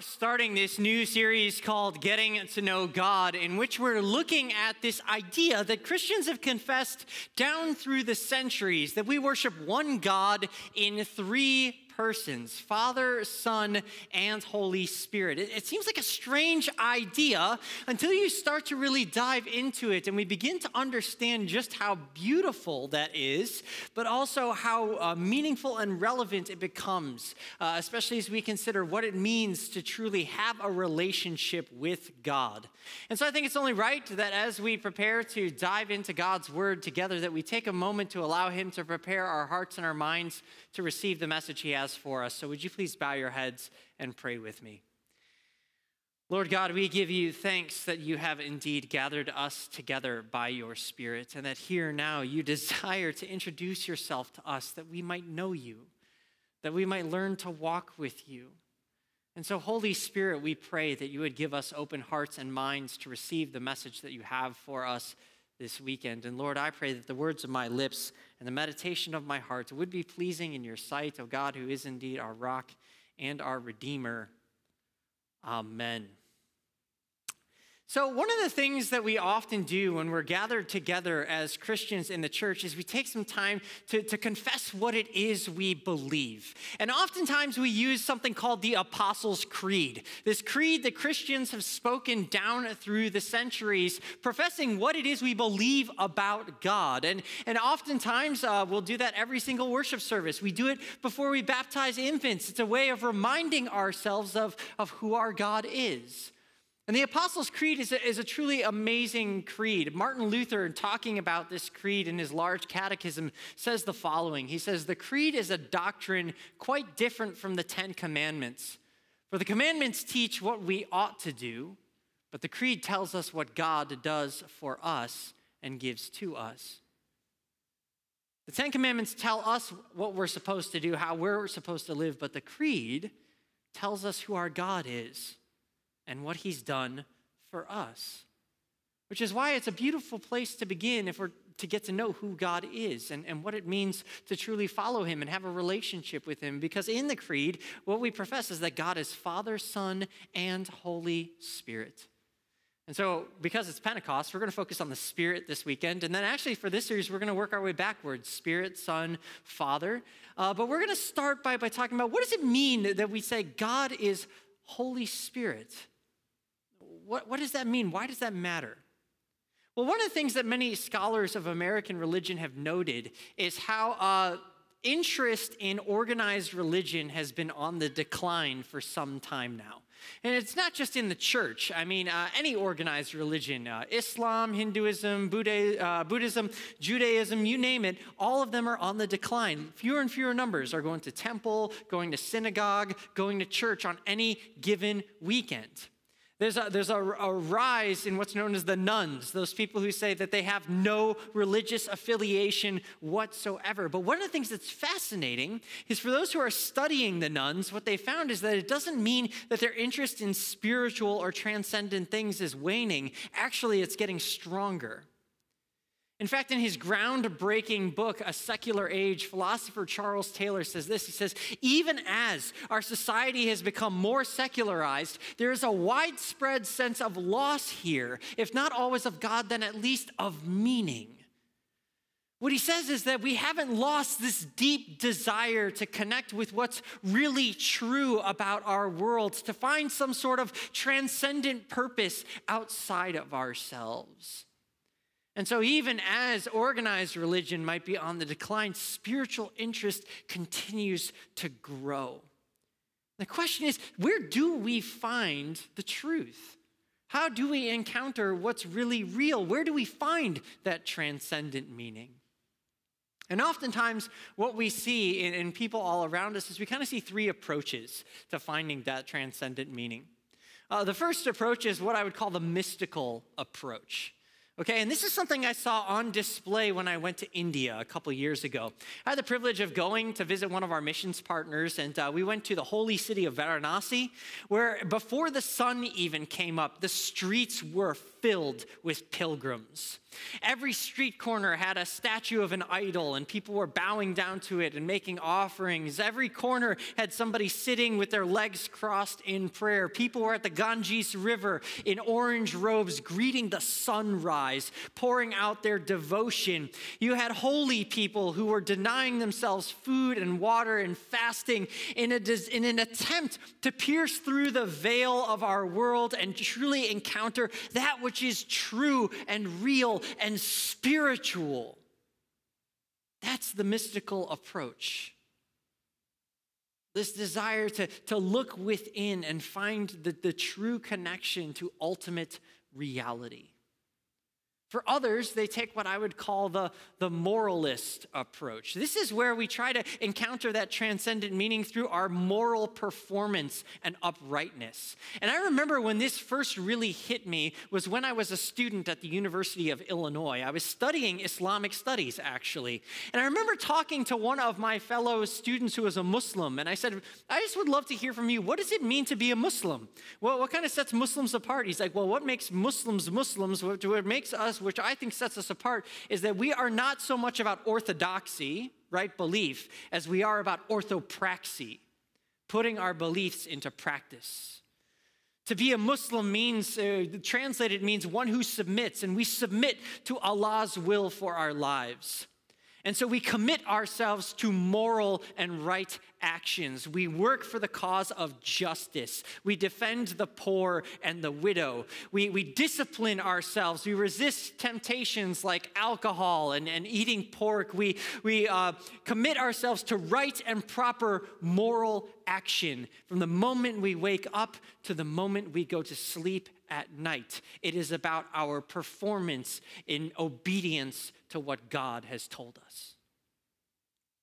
starting this new series called Getting to Know God, in which we're looking at this idea that Christians have confessed down through the centuries that we worship one God in three persons Father, Son, and Holy Spirit. It, it, seems like a strange idea until you start to really dive into it and we begin to understand just how beautiful that is, but also how uh, meaningful and relevant it becomes, uh, especially as we consider what it means to truly have a relationship with God. And so I think it's only right that as we prepare to dive into God's Word together, that we take a moment to allow Him to prepare our hearts and our minds to receive the message He has for us. So, would you please bow your heads and pray with me? Lord God, we give you thanks that you have indeed gathered us together by your Spirit, and that here now you desire to introduce yourself to us that we might know you, that we might learn to walk with you. And so, Holy Spirit, we pray that you would give us open hearts and minds to receive the message that you have for us this weekend. And Lord, I pray that the words of my lips and the meditation of my heart would be pleasing in your sight, O God, who is indeed our rock and our Redeemer. Amen. So, one of the things that we often do when we're gathered together as Christians in the church is we take some time to, to confess what it is we believe. And oftentimes we use something called the Apostles' Creed, this creed that Christians have spoken down through the centuries, professing what it is we believe about God. And, and oftentimes uh, we'll do that every single worship service. We do it before we baptize infants. It's a way of reminding ourselves of, of who our God is. And the Apostles' Creed is a, is a, truly amazing creed. Martin Luther, in talking about this creed in his large catechism, says the following He says, The creed is a doctrine quite different from the Ten Commandments. For the commandments teach what we ought to do, but the creed tells us what God does for us and gives to us. The Ten Commandments tell us what we're supposed to do, how we're supposed to live, but the creed tells us who our God is and what he's done for us. Which is why it's a beautiful place to begin if we're to get to know who God is and, and what it means to truly follow him and have a relationship with him. Because in the creed, what we profess is that God is Father, Son, and Holy Spirit. And so, because it's Pentecost, we're going to focus on the Spirit this weekend. And then, actually, for this series, we're going to work our way backwards Spirit, Son, Father. Uh, but we're going to start by, by talking about what does it mean that we say God is Holy Spirit? What, what does that mean? Why does that matter? Well, one of the things that many scholars of American religion have noted is how uh, interest in organized religion has been on the decline for some time now. And it's not just in the church. I mean, uh, any organized religion, uh, Islam, Hinduism, Buddha, uh, Buddhism, Judaism, you name it, all of them are on the decline. Fewer and fewer numbers are going to temple, going to synagogue, going to church on any given weekend. There's, a, there's a, a, rise in what's known as the nones, those people who say that they have no religious affiliation whatsoever. But one of the things that's fascinating is for those who are studying the nones, what they found is that it doesn't mean that their interest in spiritual or transcendent things is waning. Actually, it's getting stronger. In fact, in his groundbreaking book, A Secular Age, philosopher Charles Taylor says this. He says, Even as our society has become more secularized, there is a widespread sense of loss here, if not always of God, then at least of meaning. What he says is that we haven't lost this deep desire to connect with what's really true about our world, to find some sort of transcendent purpose outside of ourselves. And so, even as organized religion might be on the decline, spiritual interest continues to grow. The question is where do we find the truth? How do we encounter what's really real? Where do we find that transcendent meaning? And oftentimes, what we see in, in people all around us is we kind of see three approaches to finding that transcendent meaning. Uh, the first approach is what I would call the mystical approach. Okay, and this is something I saw on display when I went to India a couple years ago. I had the privilege of going to visit one of our missions partners, and uh, we went to the holy city of Varanasi, where before the sun even came up, the streets were filled with pilgrims. Every street corner had a statue of an idol, and people were bowing down to it and making offerings. Every corner had somebody sitting with their legs crossed in prayer. People were at the Ganges River in orange robes, greeting the sunrise, pouring out their devotion. You had holy people who were denying themselves food and water and fasting in, a, in an attempt to pierce through the veil of our world and truly encounter that which is true and real and spiritual. That's the mystical approach. This desire to, to look within and find the, the true connection to ultimate reality. For others, they take what I would call the, the moralist approach. This is where we try to encounter that transcendent meaning through our moral performance and uprightness. And I remember when this first really hit me was when I was a student at the University of Illinois. I was studying Islamic studies, actually. And I remember talking to one of my fellow students who was a Muslim, and I said, I just would love to hear from you. What does it mean to be a Muslim? Well, what kind of sets Muslims apart? He's like, Well, what makes Muslims Muslims? What, makes us which I think sets us apart, is that we are not so much about orthodoxy, right, belief, as we are about orthopraxy, putting our beliefs into practice. To be a Muslim means, uh, translated means one who submits, and we submit to Allah's will for our lives. And so we commit ourselves to moral and right actions. We work for the cause of justice. We defend the poor and the widow. We, we discipline ourselves. We resist temptations like alcohol and, and eating pork. We, we uh, commit ourselves to right and proper moral action from the moment we wake up to the moment we go to sleep at night. It is about our performance in obedience to what God has told us.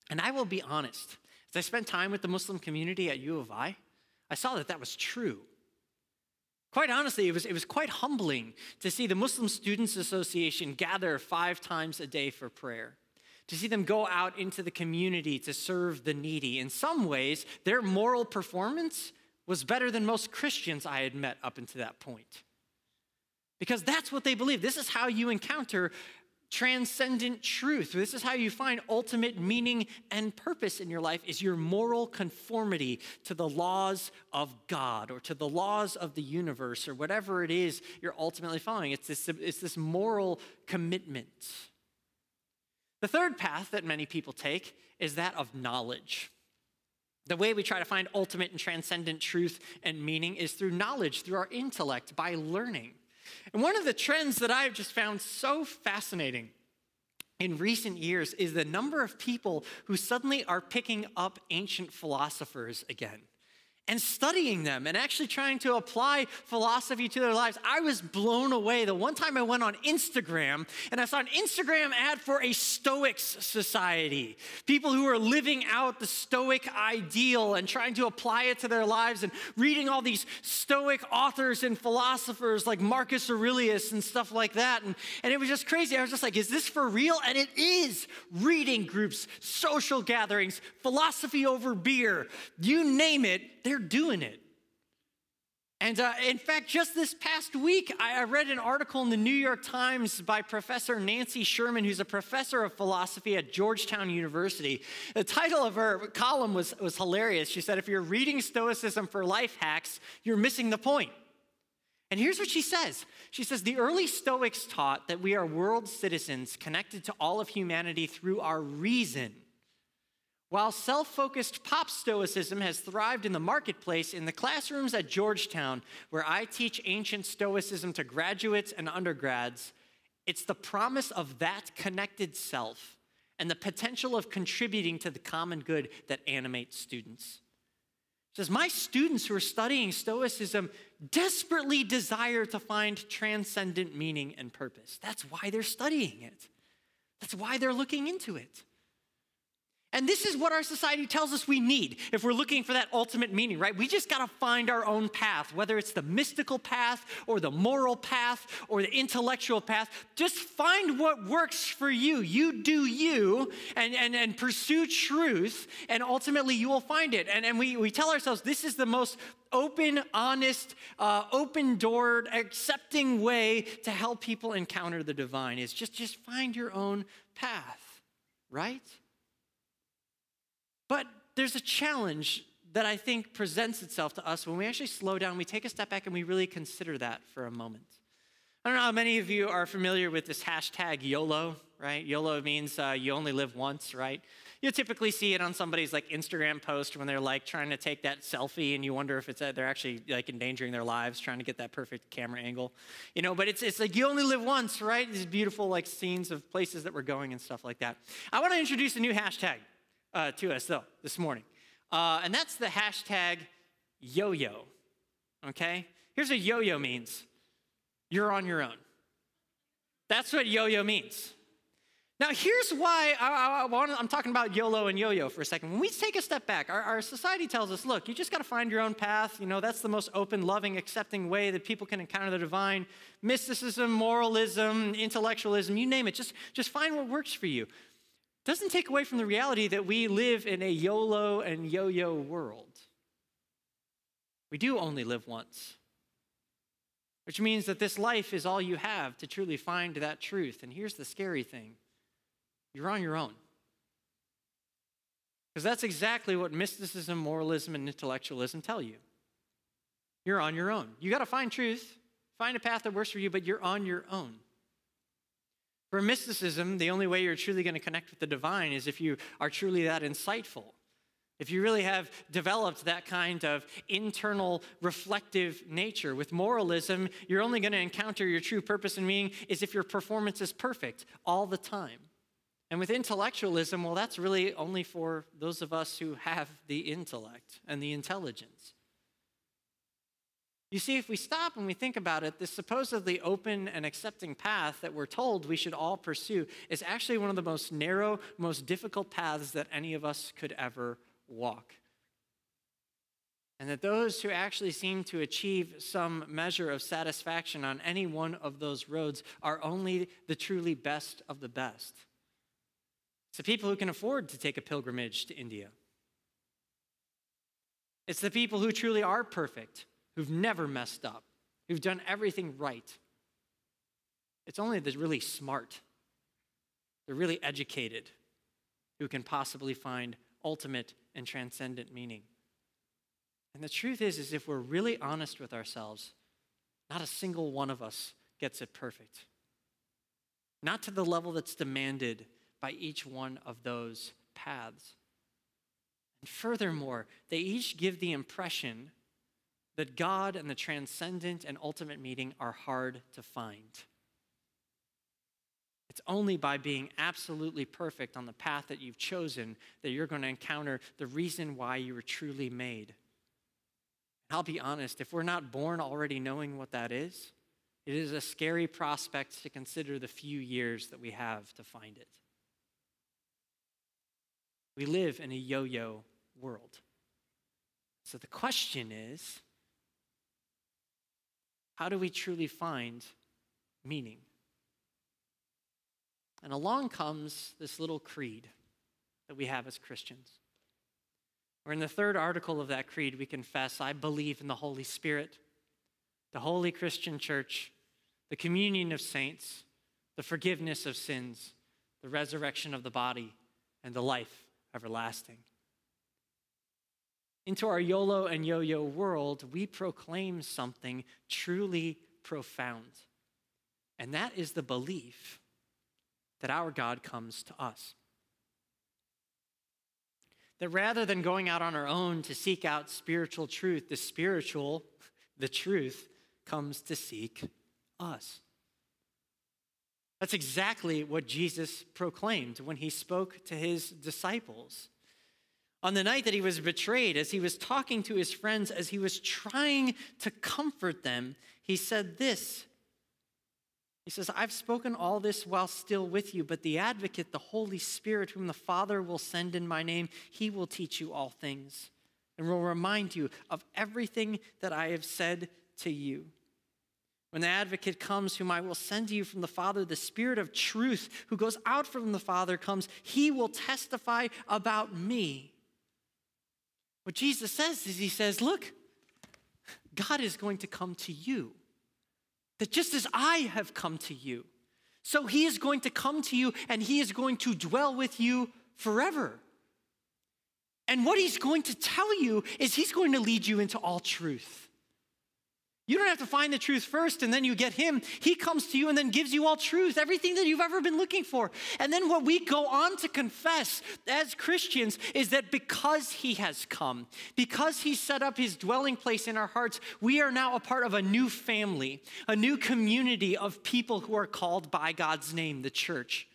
And I will be honest, as I spent time with the Muslim community at U of I, I saw that that was true. Quite honestly, it was, it was quite humbling to see the Muslim Students Association gather five times a day for prayer, to see them go out into the community to serve the needy. In some ways, their moral performance was better than most Christians I had met up until that point. Because that's what they believe. This is how you encounter transcendent truth. This is how you find ultimate meaning and purpose in your life is your moral conformity to the laws of God or to the laws of the universe or whatever it is you're ultimately following. It's this, it's this moral commitment. The third path that many people take is that of knowledge. The way we try to find ultimate and transcendent truth and meaning is through knowledge, through our intellect, by learning. And one of the trends that I've just found so fascinating in recent years is the number of people who suddenly are picking up ancient philosophers again and studying them and actually trying to apply philosophy to their lives. I was blown away. The one time I went on Instagram and I saw an Instagram ad for a Stoics society, people who are living out the Stoic ideal and trying to apply it to their lives and reading all these Stoic authors and philosophers like Marcus Aurelius and stuff like that. And, and it was just crazy. I was just like, is this for real? And it is. Reading groups, social gatherings, philosophy over beer, you name it they're doing it. And uh, in fact, just this past week, I, I read an article in the New York Times by Professor Nancy Sherman, who's a professor of philosophy at Georgetown University. The title of her column was, was hilarious. She said, If you're reading Stoicism for life hacks, you're missing the point. And here's what she says She says, The early Stoics taught that we are world citizens connected to all of humanity through our reason while self focused pop Stoicism has thrived in the marketplace, in the classrooms at Georgetown, where I teach ancient Stoicism to graduates and undergrads, it's the promise of that connected self and the potential of contributing to the common good that animates students. It says, My students who are studying Stoicism desperately desire to find transcendent meaning and purpose. That's why they're studying it, that's why they're looking into it. And this is what our society tells us we need if we're looking for that ultimate meaning, right? We just got to find our own path, whether it's the mystical path or the moral path or the intellectual path. Just find what works for you. You do you and, and, and pursue truth, and ultimately you will find it. And, and we, we tell ourselves this is the most open, honest, uh, open doored, accepting way to help people encounter the divine is just, just find your own path, right? But there's a challenge that I think presents itself to us when we actually slow down, we take a step back, and we really consider that for a moment. I don't know how many of you are familiar with this hashtag YOLO, right? YOLO means uh, you only live once, right? you typically see it on somebody's like Instagram post when they're like trying to take that selfie and you wonder if it's uh, they're actually like endangering their lives trying to get that perfect camera angle. You know, but it's it's like you only live once, right? These beautiful like scenes of places that we're going and stuff like that. I want to introduce a new hashtag uh, to us though this morning. Uh, and that's the hashtag yo-yo. Okay? Here's what yo-yo means. You're on your own. That's what yo-yo means. Now, here's why I, am talking about YOLO and yo yo for a second. When we take a step back, our, our society tells us look, you just got to find your own path. You know, that's the most open, loving, accepting way that people can encounter the divine. Mysticism, moralism, intellectualism, you name it. Just, just find what works for you. Doesn't take away from the reality that we live in a YOLO and yo yo world. We do only live once, which means that this life is all you have to truly find that truth. And here's the scary thing you're on your own. Because that's exactly what mysticism, moralism, and intellectualism tell you. You're on your own. You got to find truth, find a path that works for you, but you're on your own. For mysticism, the only way you're truly going to connect with the divine is if you are truly that insightful. If you really have developed that kind of internal reflective nature. With moralism, you're only going to encounter your true purpose and meaning is if your performance is perfect all the time. And with intellectualism, well, that's really only for those of us who have the intellect and the intelligence. You see, if we stop and we think about it, this supposedly open and accepting path that we're told we should all pursue is actually one of the most narrow, most difficult paths that any of us could ever walk. And that those who actually seem to achieve some measure of satisfaction on any one of those roads are only the truly best of the best. It's the people who can afford to take a pilgrimage to India. It's the people who truly are perfect, who've never messed up, who've done everything right. It's only the really smart, the really educated, who can possibly find ultimate and transcendent meaning. And the truth is, is if we're really honest with ourselves, not a single one of us gets it perfect. Not to the level that's demanded by each one of those paths. And furthermore, they each give the impression that God and the transcendent and ultimate meaning are hard to find. It's only by being absolutely perfect on the path that you've chosen that you're going to encounter the reason why you were truly made. I'll be honest, if we're not born already knowing what that is, it is a scary prospect to consider the few years that we have to find it. We live in a yo yo world. So the question is how do we truly find meaning? And along comes this little creed that we have as Christians. Where in the third article of that creed, we confess, I believe in the Holy Spirit, the holy Christian church, the communion of saints, the forgiveness of sins, the resurrection of the body, and the life everlasting. Into our YOLO and yo yo world, we proclaim something truly profound. And that is the belief that our God comes to us. That rather than going out on our own to seek out spiritual truth, the spiritual, the truth, comes to seek us. That's exactly what Jesus proclaimed when he spoke to his disciples. On the night that he was betrayed, as he was talking to his friends, as he was trying to comfort them, he said this He says, I've spoken all this while still with you, but the advocate, the Holy Spirit, whom the Father will send in my name, he will teach you all things and will remind you of everything that I have said to you. When the advocate comes, whom I will send to you from the Father, the Spirit of truth, who goes out from the Father, comes, he will testify about me. What Jesus says is, He says, Look, God is going to come to you that just as I have come to you, so he is going to come to you and he is going to dwell with you forever. And what he's going to tell you is he's going to lead you into all truth. You don't have to find the truth first and then you get him. He comes to you and then gives you all truth, everything that you've ever been looking for. And then what we go on to confess as Christians is that because he has come, because he set up his dwelling place in our hearts, we are now a part of a new family, a new community of people who are called by God's name, the church.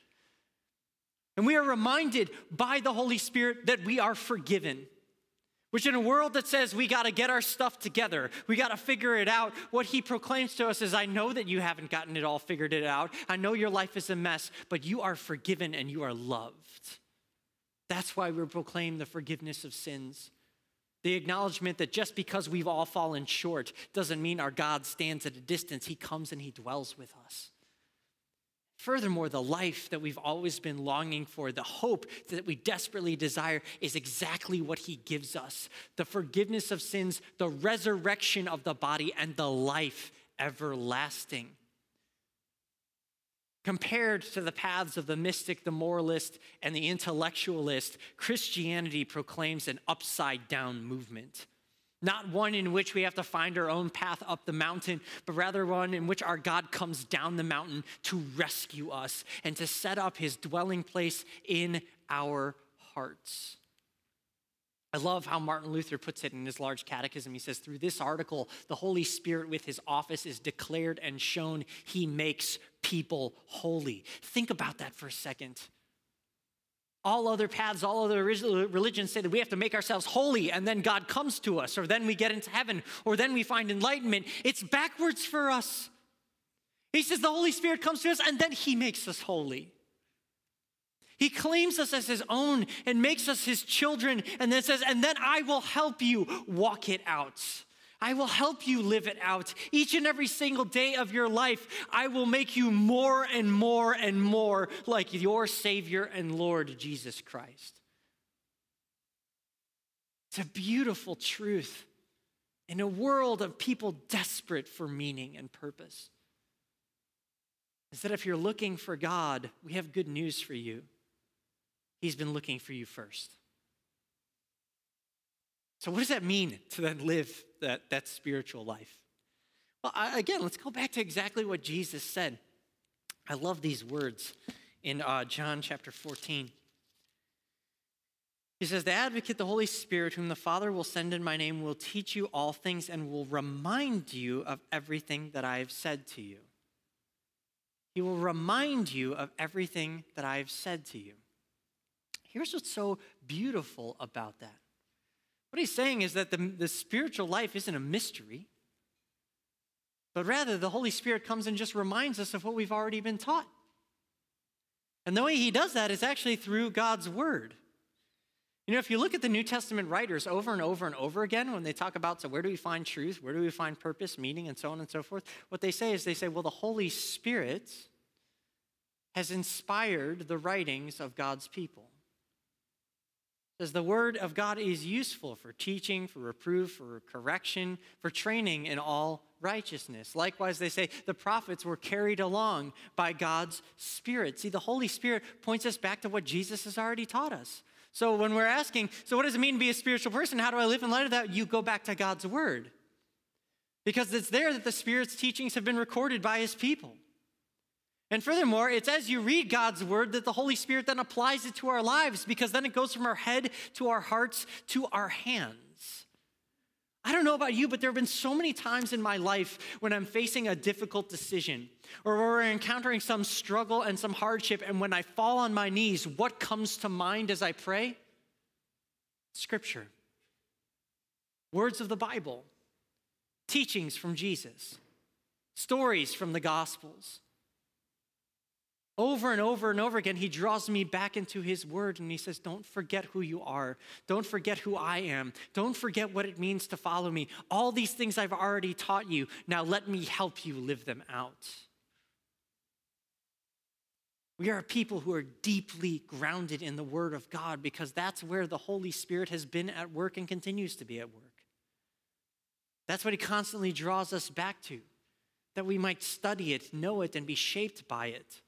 And we are reminded by the Holy Spirit that we are forgiven. Which, in a world that says we got to get our stuff together, we got to figure it out, what he proclaims to us is I know that you haven't gotten it all figured it out. I know your life is a mess, but you are forgiven and you are loved. That's why we proclaim the forgiveness of sins. The acknowledgement that just because we've all fallen short doesn't mean our God stands at a distance. He comes and he dwells with us. Furthermore, the life that we've always been longing for, the hope that we desperately desire, is exactly what he gives us the forgiveness of sins, the resurrection of the body, and the life everlasting. Compared to the paths of the mystic, the moralist, and the intellectualist, Christianity proclaims an upside down movement not one in which we have to find our own path up the mountain, but rather one in which our God comes down the mountain to rescue us and to set up his dwelling place in our hearts. I love how Martin Luther puts it in his large catechism. He says, Through this article, the Holy Spirit with his office is declared and shown he makes people holy. Think about that for a second. All other paths, all other religions say that we have to make ourselves holy and then God comes to us, or then we get into heaven, or then we find enlightenment. It's backwards for us. He says the Holy Spirit comes to us and then He makes us holy. He claims us as His own and makes us His children, and then says, and then I will help you walk it out. I will help you live it out. Each and every single day of your life, I will make you more and more and more like your Savior and Lord Jesus Christ. It's a beautiful truth in a world of people desperate for meaning and purpose. Is that if you're looking for God, we have good news for you. He's been looking for you first. So, what does that mean to then live that, that spiritual life? Well, I, again, let's go back to exactly what Jesus said. I love these words in uh, John chapter 14. He says, The advocate, the Holy Spirit, whom the Father will send in my name, will teach you all things and will remind you of everything that I have said to you. He will remind you of everything that I have said to you. Here's what's so beautiful about that what he's saying is that the, the spiritual life isn't a mystery, but rather the Holy Spirit comes and just reminds us of what we've already been taught. And the way he does that is actually through God's word. You know, if you look at the New Testament writers over and over and over again, when they talk about, so where do we find truth? Where do we find purpose, meaning, and so on and so forth? What they say is they say, well, the Holy Spirit has inspired the writings of God's people says the word of God is useful for teaching, for reproof, for correction, for training in all righteousness. Likewise, they say the prophets were carried along by God's Spirit. See, the Holy Spirit points us back to what Jesus has already taught us. So when we're asking, so what does it mean to be a spiritual person? How do I live in light of that? You go back to God's word. Because it's there that the Spirit's teachings have been recorded by his people. And furthermore, it's as you read God's word that the Holy Spirit then applies it to our lives because then it goes from our head to our hearts to our hands. I don't know about you, but there have been so many times in my life when I'm facing a difficult decision or where we're encountering some struggle and some hardship, and when I fall on my knees, what comes to mind as I pray? Scripture, words of the Bible, teachings from Jesus, stories from the Gospels Over and over and over again, he draws me back into his word and he says, Don't forget who you are. Don't forget who I am. Don't forget what it means to follow me. All these things I've already taught you. Now let me help you live them out. We are people who are deeply grounded in the Word of God because that's where the Holy Spirit has been at work and continues to be at work. That's what He constantly draws us back to, that we might study it, know it, and be shaped by it.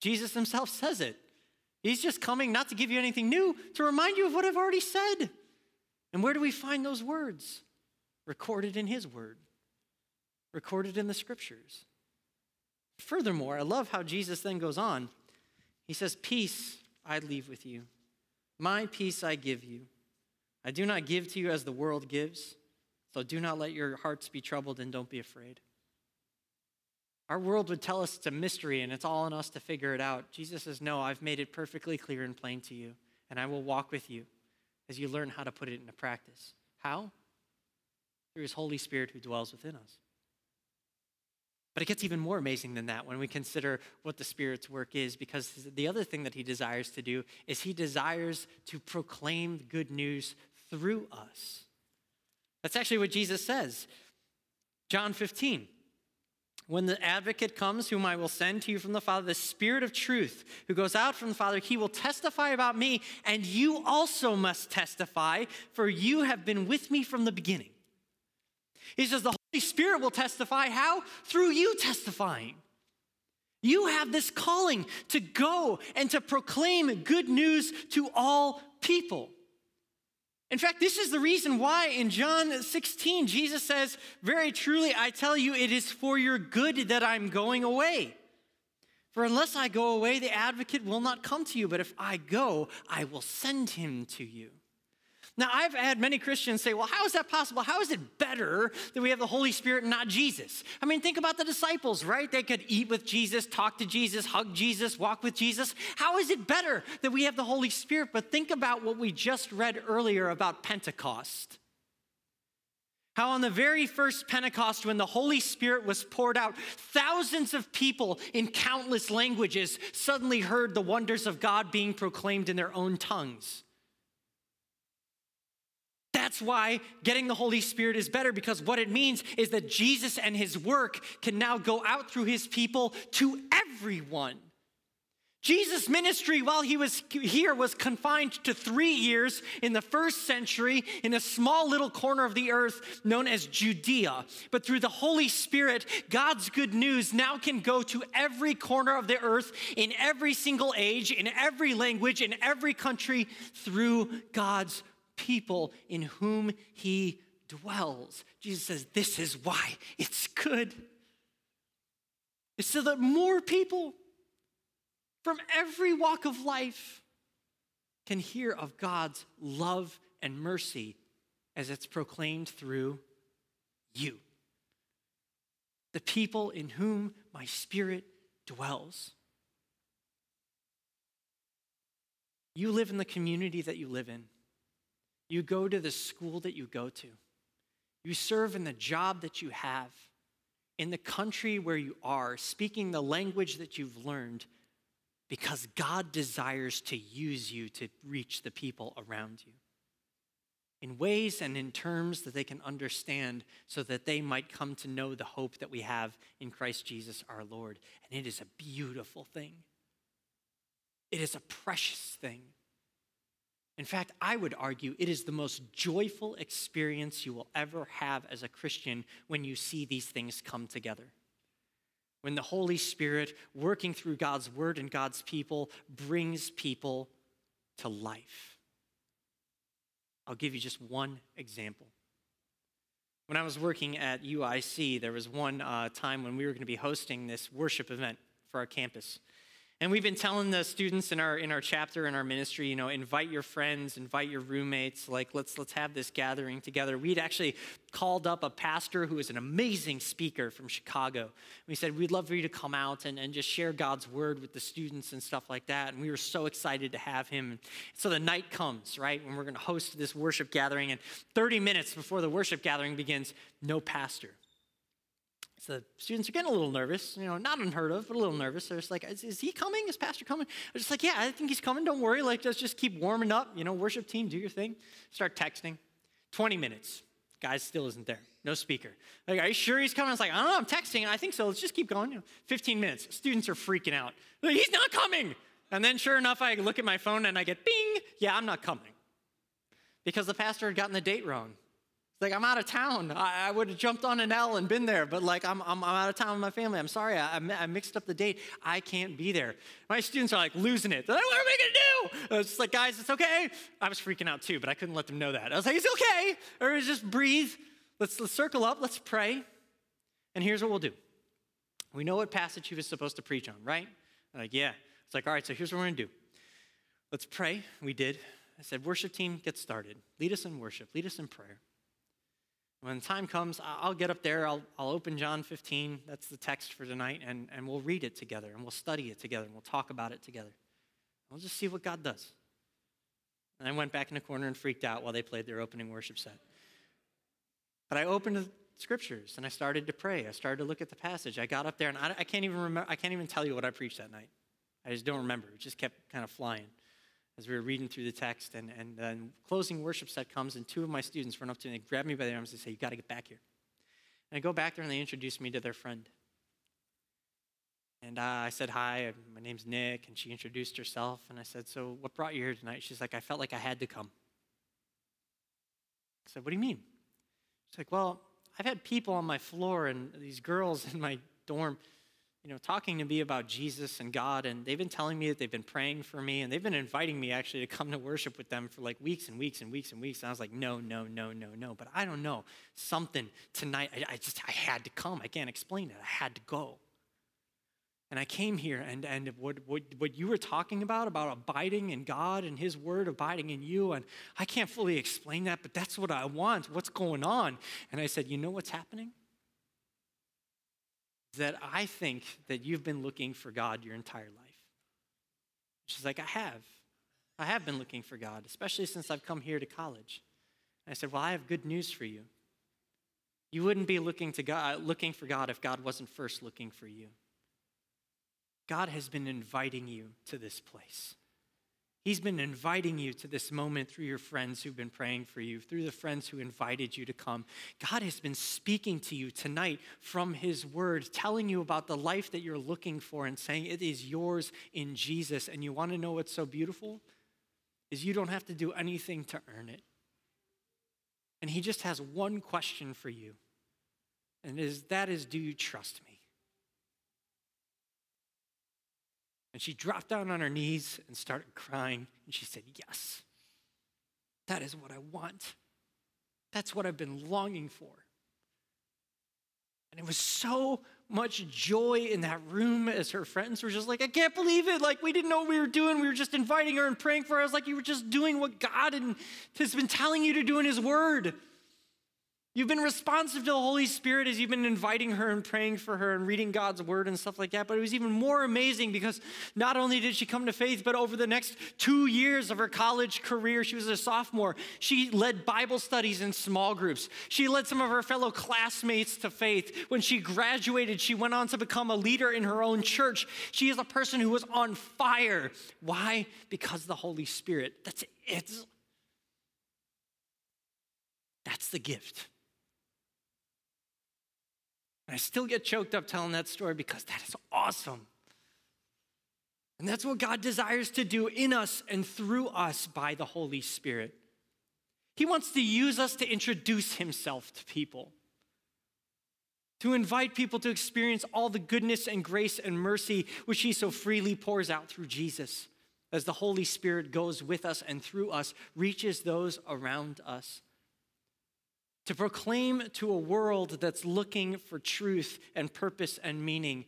Jesus himself says it. He's just coming not to give you anything new, to remind you of what I've already said. And where do we find those words? Recorded in his word, recorded in the scriptures. Furthermore, I love how Jesus then goes on. He says, Peace I leave with you, my peace I give you. I do not give to you as the world gives, so do not let your hearts be troubled and don't be afraid. Our world would tell us it's a mystery and it's all on us to figure it out. Jesus says, No, I've made it perfectly clear and plain to you, and I will walk with you as you learn how to put it into practice. How? Through his Holy Spirit who dwells within us. But it gets even more amazing than that when we consider what the Spirit's work is, because the other thing that he desires to do is he desires to proclaim the good news through us. That's actually what Jesus says. John 15. When the advocate comes, whom I will send to you from the Father, the Spirit of truth, who goes out from the Father, he will testify about me, and you also must testify, for you have been with me from the beginning. He says the Holy Spirit will testify. How? Through you testifying. You have this calling to go and to proclaim good news to all people. In fact, this is the reason why in John 16, Jesus says, Very truly, I tell you, it is for your good that I'm going away. For unless I go away, the advocate will not come to you, but if I go, I will send him to you. Now, I've had many Christians say, well, how is that possible? How is it better that we have the Holy Spirit and not Jesus? I mean, think about the disciples, right? They could eat with Jesus, talk to Jesus, hug Jesus, walk with Jesus. How is it better that we have the Holy Spirit? But think about what we just read earlier about Pentecost. How, on the very first Pentecost, when the Holy Spirit was poured out, thousands of people in countless languages suddenly heard the wonders of God being proclaimed in their own tongues. That's why getting the Holy Spirit is better because what it means is that Jesus and his work can now go out through his people to everyone. Jesus' ministry while he was here was confined to three years in the first century in a small little corner of the earth known as Judea. But through the Holy Spirit, God's good news now can go to every corner of the earth in every single age, in every language, in every country through God's people in whom he dwells. Jesus says, This is why it's good. It's so that more people from every walk of life can hear of God's love and mercy as it's proclaimed through you. The people in whom my spirit dwells. You live in the community that you live in. You go to the school that you go to. You serve in the job that you have, in the country where you are, speaking the language that you've learned, because God desires to use you to reach the people around you in ways and in terms that they can understand so that they might come to know the hope that we have in Christ Jesus our Lord. And it is a beautiful thing, it is a precious thing. In fact, I would argue it is the most joyful experience you will ever have as a Christian when you see these things come together. When the Holy Spirit, working through God's word and God's people, brings people to life. I'll give you just one example. When I was working at UIC, there was one uh, time when we were going to be hosting this worship event for our campus. And we've been telling the students in our in our chapter in our ministry, you know, invite your friends, invite your roommates, like let's let's have this gathering together. We'd actually called up a pastor who is an amazing speaker from Chicago. We said, We'd love for you to come out and, and just share God's word with the students and stuff like that. And we were so excited to have him. So the night comes, right, when we're gonna host this worship gathering, and 30 minutes before the worship gathering begins, no pastor. So the students are getting a little nervous, you know, not unheard of, but a little nervous. They're just like, is, is he coming? Is Pastor coming? I'm just like, yeah, I think he's coming. Don't worry. Like, let's just keep warming up. You know, worship team, do your thing. Start texting. 20 minutes. Guy still isn't there. No speaker. Like, are you sure he's coming? I was like, I don't know. I'm texting. I think so. Let's just keep going. You know, 15 minutes. Students are freaking out. Like, he's not coming. And then, sure enough, I look at my phone and I get bing. Yeah, I'm not coming. Because the pastor had gotten the date wrong. Like, I'm out of town. I, I would have jumped on an L and been there, but like, I'm, I'm, I'm out of town with my family. I'm sorry, I, I, mixed up the date. I can't be there. My students are like losing it. They're like, what are we gonna do? I was just like, guys, it's okay. I was freaking out too, but I couldn't let them know that. I was like, it's okay. Or just breathe. Let's, let's circle up, let's pray. And here's what we'll do. We know what passage he was supposed to preach on, right? Like, yeah. It's like, all right, so here's what we're gonna do. Let's pray. We did. I said, worship team, get started. Lead us in worship, lead us in prayer. When the time comes, I'll get up there, I'll, I'll open John 15, that's the text for tonight, and, and we'll read it together, and we'll study it together, and we'll talk about it together. We'll just see what God does. And I went back in the corner and freaked out while they played their opening worship set. But I opened the scriptures and I started to pray. I started to look at the passage. I got up there and I, I can't even remember, I can't even tell you what I preached that night. I just don't remember. It just kept kind of flying as we were reading through the text. And, and then closing worship set comes, and two of my students run up to me and grab me by the arms and say, You got to get back here. And I go back there and they introduce me to their friend. And uh, I said, Hi, my name's Nick. And she introduced herself. And I said, So what brought you here tonight? She's like, I felt like I had to come. I said, What do you mean? She's like, Well, I've had people on my floor and these girls in my dorm you know, talking to me about Jesus and God, and they've been telling me that they've been praying for me, and they've been inviting me actually to come to worship with them for like weeks and weeks and weeks and weeks. And I was like, no, no, no, no, no. But I don't know. Something tonight, I, I just, I had to come. I can't explain it. I had to go. And I came here, and, and what, what, what you were talking about, about abiding in God and His Word abiding in you, and I can't fully explain that, but that's what I want. What's going on? And I said, You know what's happening? That I think that you've been looking for God your entire life. She's like, I have. I have been looking for God, especially since I've come here to college. And I said, Well, I have good news for you. You wouldn't be looking, to God, looking for God if God wasn't first looking for you. God has been inviting you to this place. He's been inviting you to this moment through your friends who've been praying for you, through the friends who invited you to come. God has been speaking to you tonight from His Word, telling you about the life that you're looking for and saying it is yours in Jesus. And you want to know what's so beautiful? Is you don't have to do anything to earn it. And He just has one question for you. And is, that is, do you trust me? And she dropped down on her knees and started crying. And she said, Yes, that is what I want. That's what I've been longing for. And it was so much joy in that room as her friends were just like, I can't believe it. Like, we didn't know what we were doing. We were just inviting her and praying for her. I was like, you were just doing what God has been telling you to do in His Word. You've been responsive to the Holy Spirit as you've been inviting her and praying for her and reading God's word and stuff like that. But it was even more amazing because not only did she come to faith, but over the next two years of her college career, she was a sophomore. She led Bible studies in small groups. She led some of her fellow classmates to faith. When she graduated, she went on to become a leader in her own church. She is a person who was on fire. Why? Because the Holy Spirit. That's it. That's the gift. And I still get choked up telling that story because that is awesome. And that's what God desires to do in us and through us by the Holy Spirit. He wants to use us to introduce Himself to people, to invite people to experience all the goodness and grace and mercy which He so freely pours out through Jesus as the Holy Spirit goes with us and through us, reaches those around us to proclaim to a world that's looking for truth and purpose and meaning.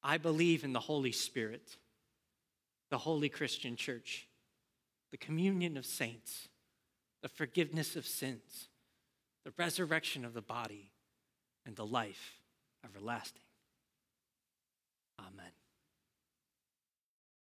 I believe in the Holy Spirit, the Holy Christian Church, the communion of saints, the forgiveness of sins, the resurrection of the body, and the life everlasting. Amen.